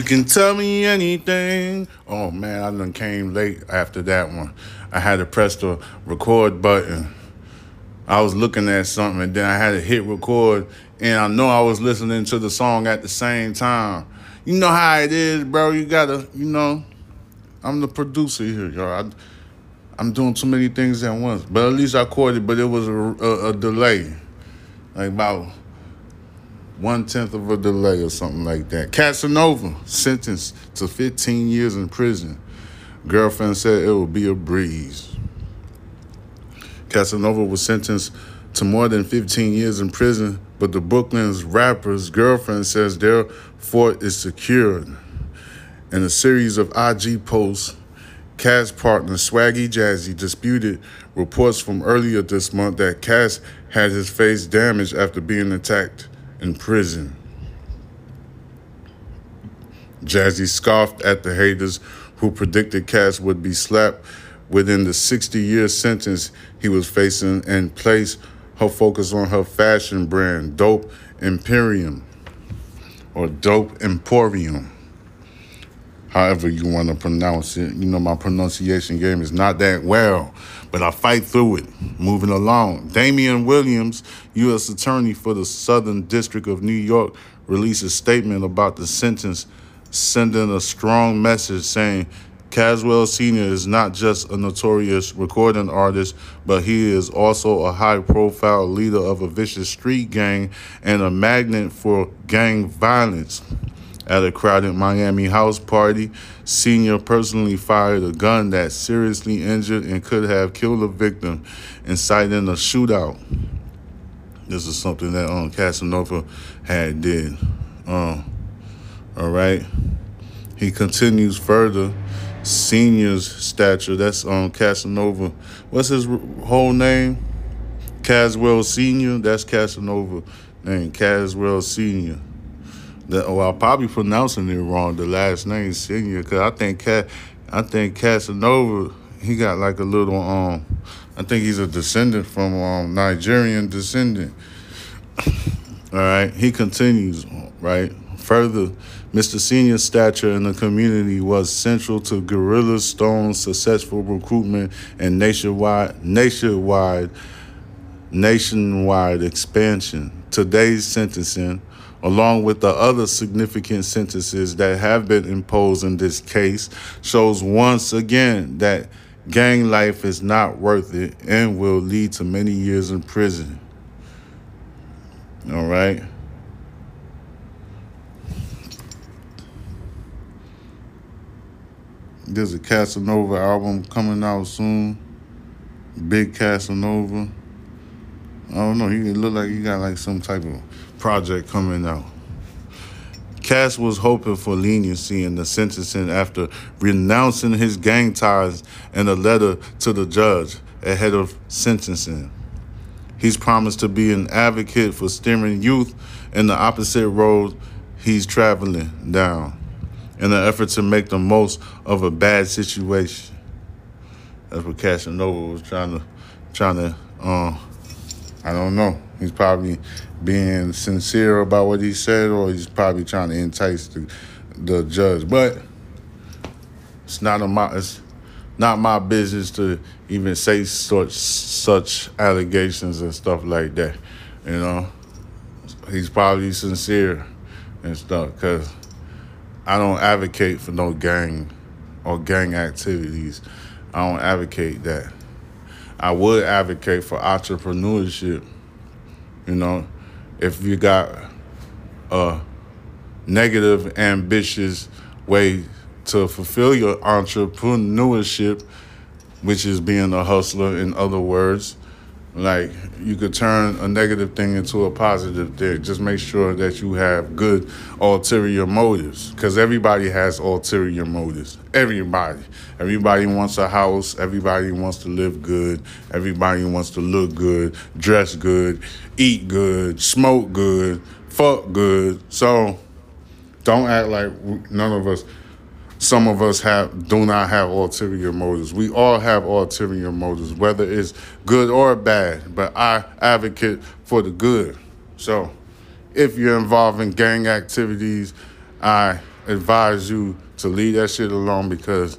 You can tell me anything. Oh man, I done came late after that one. I had to press the record button. I was looking at something and then I had to hit record and I know I was listening to the song at the same time. You know how it is, bro. You gotta, you know, I'm the producer here, y'all. I, I'm doing too many things at once. But at least I caught it, but it was a, a, a delay. Like about one tenth of a delay or something like that. Casanova sentenced to 15 years in prison. Girlfriend said it would be a breeze. Casanova was sentenced to more than 15 years in prison, but the Brooklyn's rapper's girlfriend says their fort is secured. In a series of IG posts, Cass partner Swaggy Jazzy disputed reports from earlier this month that Cass had his face damaged after being attacked in prison. Jazzy scoffed at the haters who predicted Cass would be slapped within the 60 year sentence he was facing and placed her focus on her fashion brand, Dope Imperium or Dope Emporium. However, you want to pronounce it. You know, my pronunciation game is not that well, but I fight through it. Moving along. Damian Williams, U.S. Attorney for the Southern District of New York, released a statement about the sentence, sending a strong message saying Caswell Sr. is not just a notorious recording artist, but he is also a high profile leader of a vicious street gang and a magnet for gang violence. At a crowded Miami house party, Senior personally fired a gun that seriously injured and could have killed a victim, inciting a shootout. This is something that um, Casanova had did. Um, all right. He continues further. Senior's stature. That's um Casanova. What's his whole name? Caswell Senior. That's Casanova name. Caswell Senior. The, oh, I'm probably pronouncing it wrong. The last name Senior, cause I think Cat, I think Casanova. He got like a little um. I think he's a descendant from um Nigerian descendant. All right. He continues right further. Mr. Senior's stature in the community was central to Gorilla Stone's successful recruitment and nationwide nationwide nationwide expansion. Today's sentencing along with the other significant sentences that have been imposed in this case, shows once again that gang life is not worth it and will lead to many years in prison. All right. There's a Casanova album coming out soon. Big Casanova. I don't know. He look like he got like some type of project coming out. Cass was hoping for leniency in the sentencing after renouncing his gang ties in a letter to the judge ahead of sentencing. He's promised to be an advocate for steering youth in the opposite road he's traveling down in an effort to make the most of a bad situation. That's what Casanova was trying to, trying to, uh, I don't know. He's probably being sincere about what he said, or he's probably trying to entice the, the judge. But it's not my it's not my business to even say such such allegations and stuff like that. You know, he's probably sincere and stuff because I don't advocate for no gang or gang activities. I don't advocate that. I would advocate for entrepreneurship you know, if you got a negative, ambitious way to fulfill your entrepreneurship, which is being a hustler, in other words, like you could turn a negative thing into a positive thing. Just make sure that you have good ulterior motives, because everybody has ulterior motives. Everybody, everybody wants a house. Everybody wants to live good. Everybody wants to look good, dress good, eat good, smoke good, fuck good. So don't act like none of us some of us have do not have ulterior motives. We all have ulterior motives, whether it's good or bad. But I advocate for the good. So, if you're involved in gang activities, I advise you to leave that shit alone because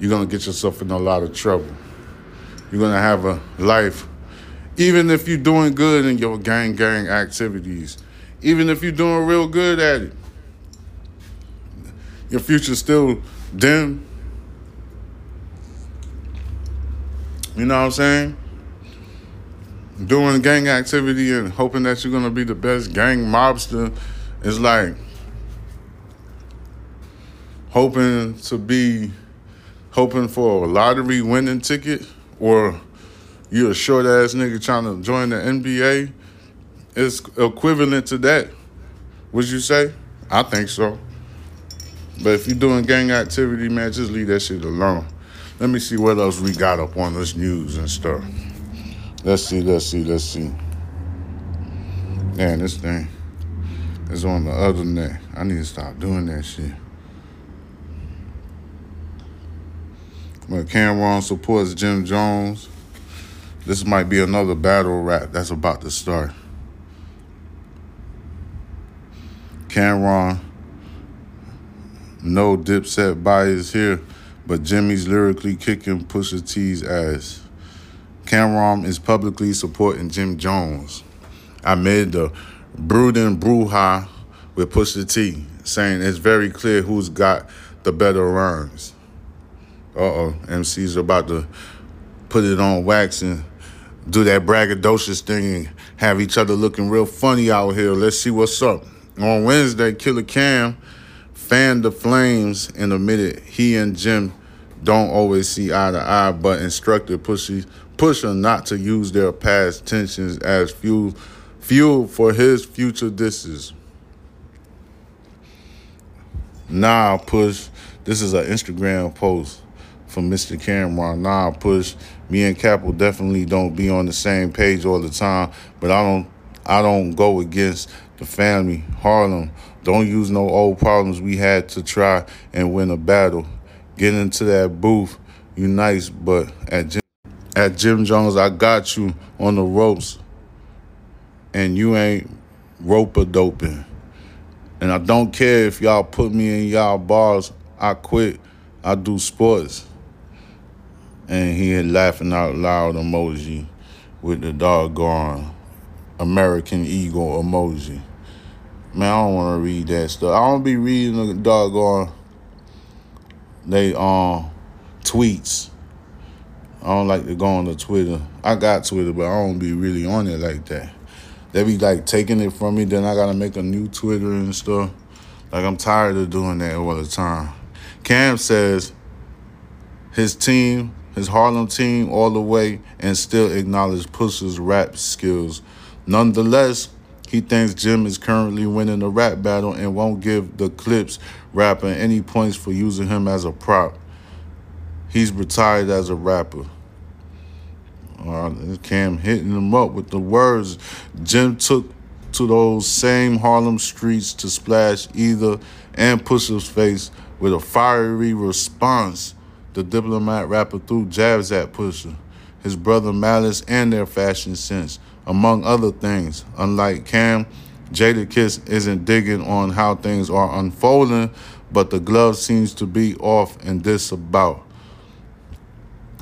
you're gonna get yourself in a lot of trouble. You're gonna have a life, even if you're doing good in your gang gang activities, even if you're doing real good at it. Your future's still dim. You know what I'm saying? Doing gang activity and hoping that you're gonna be the best gang mobster is like hoping to be hoping for a lottery winning ticket or you're a short ass nigga trying to join the NBA. It's equivalent to that. Would you say? I think so. But if you're doing gang activity, man, just leave that shit alone. Let me see what else we got up on this news and stuff. Let's see, let's see, let's see. Man, this thing is on the other net. I need to stop doing that shit. But Cam'ron supports Jim Jones. This might be another battle rap that's about to start. Cam'ron, no dipset bias here, but Jimmy's lyrically kicking Pusha T's ass. Cam'ron is publicly supporting Jim Jones. I made the brooding brouhaha with Pusha T, saying it's very clear who's got the better rhymes. Uh oh, MC's about to put it on wax and do that braggadocious thing and have each other looking real funny out here. Let's see what's up. On Wednesday, Killer Cam fanned the flames and admitted he and Jim don't always see eye to eye, but instructed Pushy Pusha not to use their past tensions as fuel fuel for his future disses. Nah, push. This is an Instagram post from Mr. Cam'ron. Nah, push. Me and Capo definitely don't be on the same page all the time, but I don't I don't go against the family. Harlem, don't use no old problems we had to try and win a battle. Get into that booth, you nice, but at Jim, at Jim Jones, I got you on the ropes, and you ain't roper doping. And I don't care if y'all put me in y'all bars. I quit. I do sports and he had laughing out loud emoji with the doggone American Eagle emoji. Man, I don't want to read that stuff. I don't be reading the doggone they um tweets. I don't like to go on the Twitter. I got Twitter, but I don't be really on it like that. They be like taking it from me, then I gotta make a new Twitter and stuff. Like I'm tired of doing that all the time. Cam says his team his Harlem team all the way and still acknowledge Pusha's rap skills. Nonetheless, he thinks Jim is currently winning the rap battle and won't give the Clipse rapper any points for using him as a prop. He's retired as a rapper. Uh, Cam hitting him up with the words Jim took to those same Harlem streets to splash either and Pusha's face with a fiery response the diplomat rapper threw jabs at Pusha, his brother Malice, and their fashion sense, among other things. Unlike Cam, Jadakiss isn't digging on how things are unfolding, but the glove seems to be off in this about.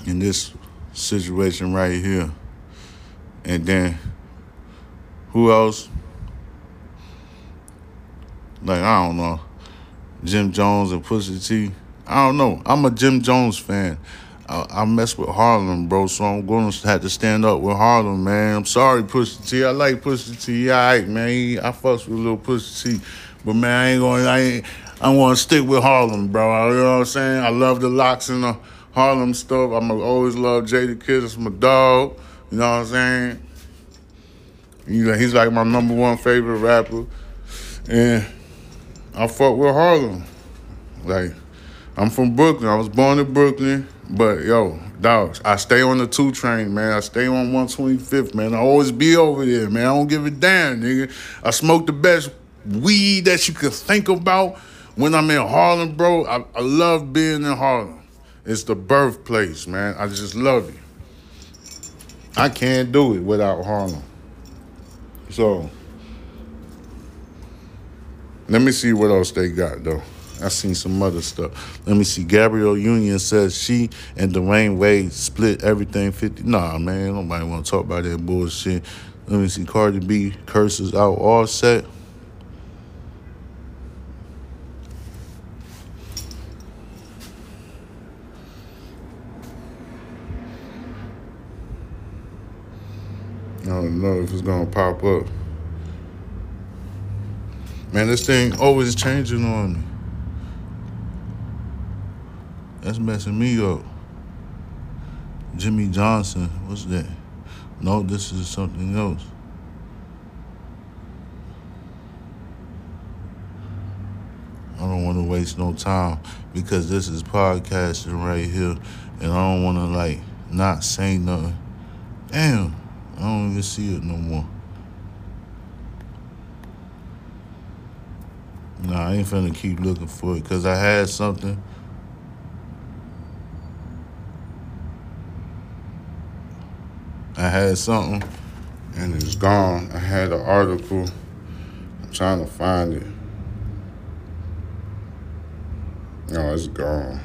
In this situation right here. And then who else? Like I don't know. Jim Jones and Pusha T. I don't know. I'm a Jim Jones fan. I, I mess with Harlem, bro, so I'm to have to stand up with Harlem, man. I'm sorry, Pusha T. I like Pusha T. All right, man. I fucks with little Pusha T. But, man, I ain't to, I ain't, I want to stick with Harlem, bro. You know what I'm saying? I love the LOX and the Harlem stuff. I'm gonna always love Jadakiss. It's my dog. You know what I'm saying? He's like my number one favorite rapper. And I fuck with Harlem. Like, I'm from Brooklyn. I was born in Brooklyn. But yo, dogs, I stay on the two train, man. I stay on 125th, man. I always be over there, man. I don't give a damn, nigga. I smoke the best weed that you could think about when I'm in Harlem, bro. I, I love being in Harlem. It's the birthplace, man. I just love it. I can't do it without Harlem. So, let me see what else they got, though. I seen some other stuff. Let me see. Gabrielle Union says she and Dwyane Wade split everything 50. Nah, man, nobody want to talk about that bullshit. Let me see. Cardi B curses out Offset. I don't know if it's gonna pop up. Man, this thing always changing on me. That's messing me up. Jimmy Johnson, what's that? No, this is something else. I don't want to waste no time because this is podcasting right here, and I don't want to like not say nothing. Damn, I don't even see it no more. Nah, I ain't finna keep looking for it because I had something. I had something and it's gone. I had an article. I'm trying to find it. No, it's gone.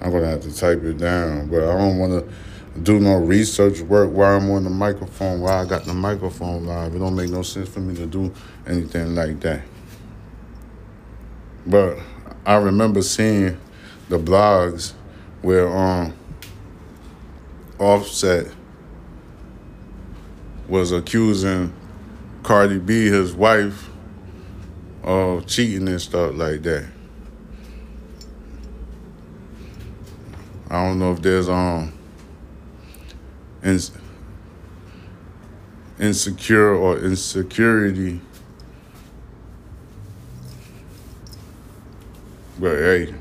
I'm gonna have to type it down, but I don't want to do no research work while I'm on the microphone, while I got the microphone live. It don't make no sense for me to do anything like that. But I remember seeing the blogs where um Offset was accusing Cardi B, his wife, of cheating and stuff like that. I don't know if there's um ins- insecure or insecurity. But hey,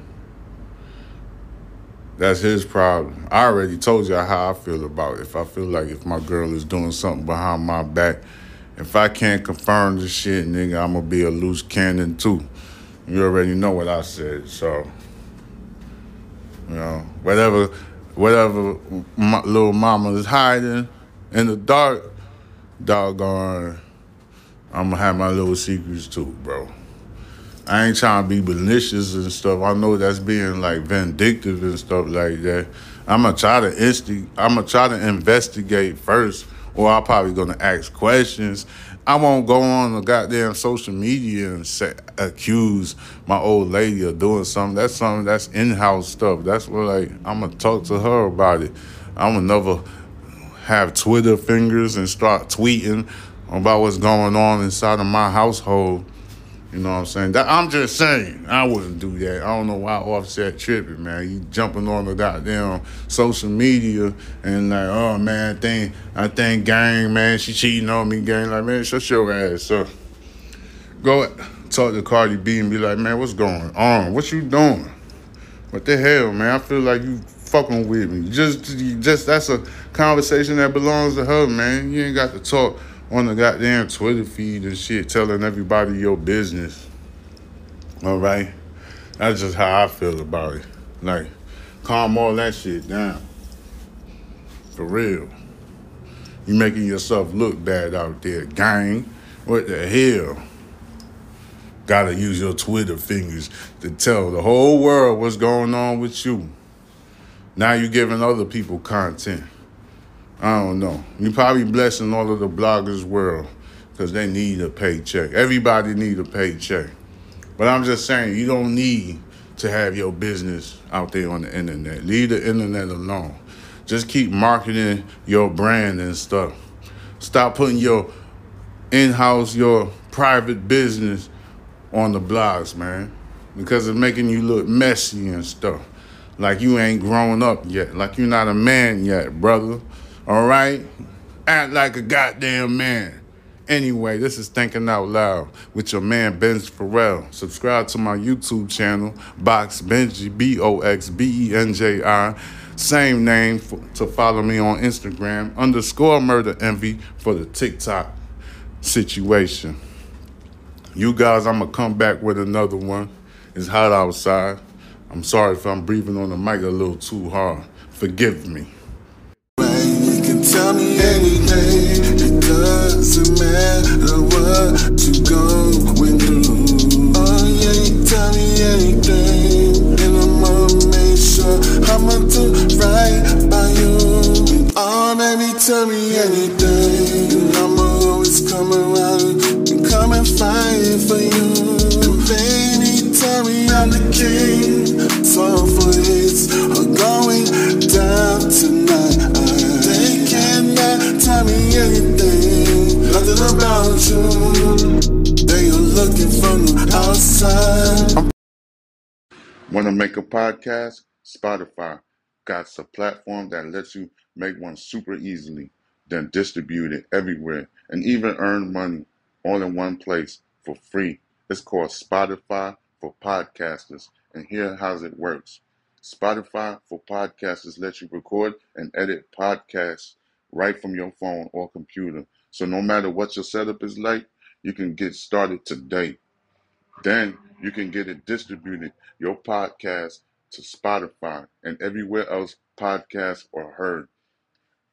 that's his problem. I already told you how I feel about it. If I feel like if my girl is doing something behind my back, if I can't confirm the shit, nigga, I'm gonna be a loose cannon too. You already know what I said, so you know whatever whatever my little mama is hiding in the dark, doggone, I'm gonna have my little secrets too, bro. I ain't trying to be malicious and stuff. I know that's being like vindictive and stuff like that. I'm gonna try to instig- I'm gonna try to investigate first, or I'm probably gonna ask questions I won't go on the goddamn social media and say, accuse my old lady of doing something. That's something that's in-house stuff. That's what like I'm gonna talk to her about it. I'm gonna never have Twitter fingers and start tweeting about what's going on inside of my household you know what I'm saying? That, I'm just saying, I wouldn't do that. I don't know why Offset tripping, man. You jumping on the goddamn social media and like, oh man, I think I think gang, man, she cheating on me, gang. Like, man, shut your ass up. Go talk to Cardi B and be like, man, what's going on? What you doing? What the hell, man? I feel like you fucking with me. Just, just that's a conversation that belongs to her, man. You ain't got to talk on the goddamn Twitter feed and shit telling everybody your business. All right? That's just how I feel about it. Like, calm all that shit down. For real. You making yourself look bad out there, gang. What the hell? Gotta use your Twitter fingers to tell the whole world what's going on with you. Now you're giving other people content. I don't know. You probably blessing all of the bloggers world because they need a paycheck. Everybody need a paycheck. But I'm just saying, you don't need to have your business out there on the internet. Leave the internet alone. Just keep marketing your brand and stuff. Stop putting your in-house, your private business on the blogs, man. Because it's making you look messy and stuff. Like you ain't grown up yet. Like you're not a man yet, brother. All right? Act like a goddamn man. Anyway, this is Thinking Out Loud with your man Benj Farel. Subscribe to my YouTube channel, Box Benji, B O X B E N J I. Same name for, to follow me on Instagram, underscore murder envy for the TikTok situation. You guys, I'm going to come back with another one. It's hot outside. I'm sorry if I'm breathing on the mic a little too hard. Forgive me tell me anything, it does. Doesn't matter what you going through. Oh yeah, you tell me anything, and I'ma make sure I'ma do right by you. Oh baby, tell me anything, me anything, nothing about you. They are looking from the outside. Want to make a podcast? Spotify got a platform that lets you make one super easily, then distribute it everywhere and even earn money all in one place for free. It's called Spotify for Podcasters, and here how it works. Spotify for Podcasters lets you record and edit podcasts right from your phone or computer. So no matter what your setup is like, you can get started today. Then you can get it distributed, your podcast, to Spotify and everywhere else podcasts are heard.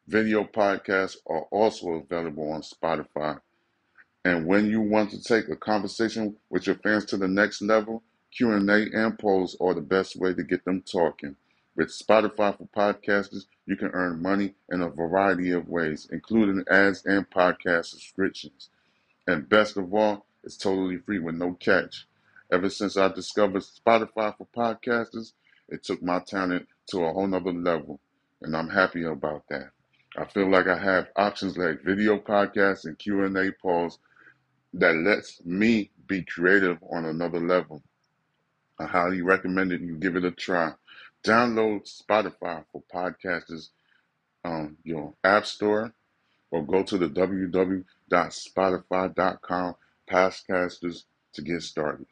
Video podcasts are also available on Spotify. And when you want to take a conversation with your fans to the next level, Q&A and polls are the best way to get them talking. With Spotify for podcasters, you can earn money in a variety of ways, including ads and podcast subscriptions. And best of all, it's totally free with no catch. Ever since I discovered Spotify for podcasters, it took my talent to a whole nother level, and I'm happy about that. I feel like I have options like video podcasts and Q&A polls that lets me be creative on another level. I highly recommend it. You give it a try. Download Spotify for podcasters on your app store or go to the www.spotify.com podcasters to get started.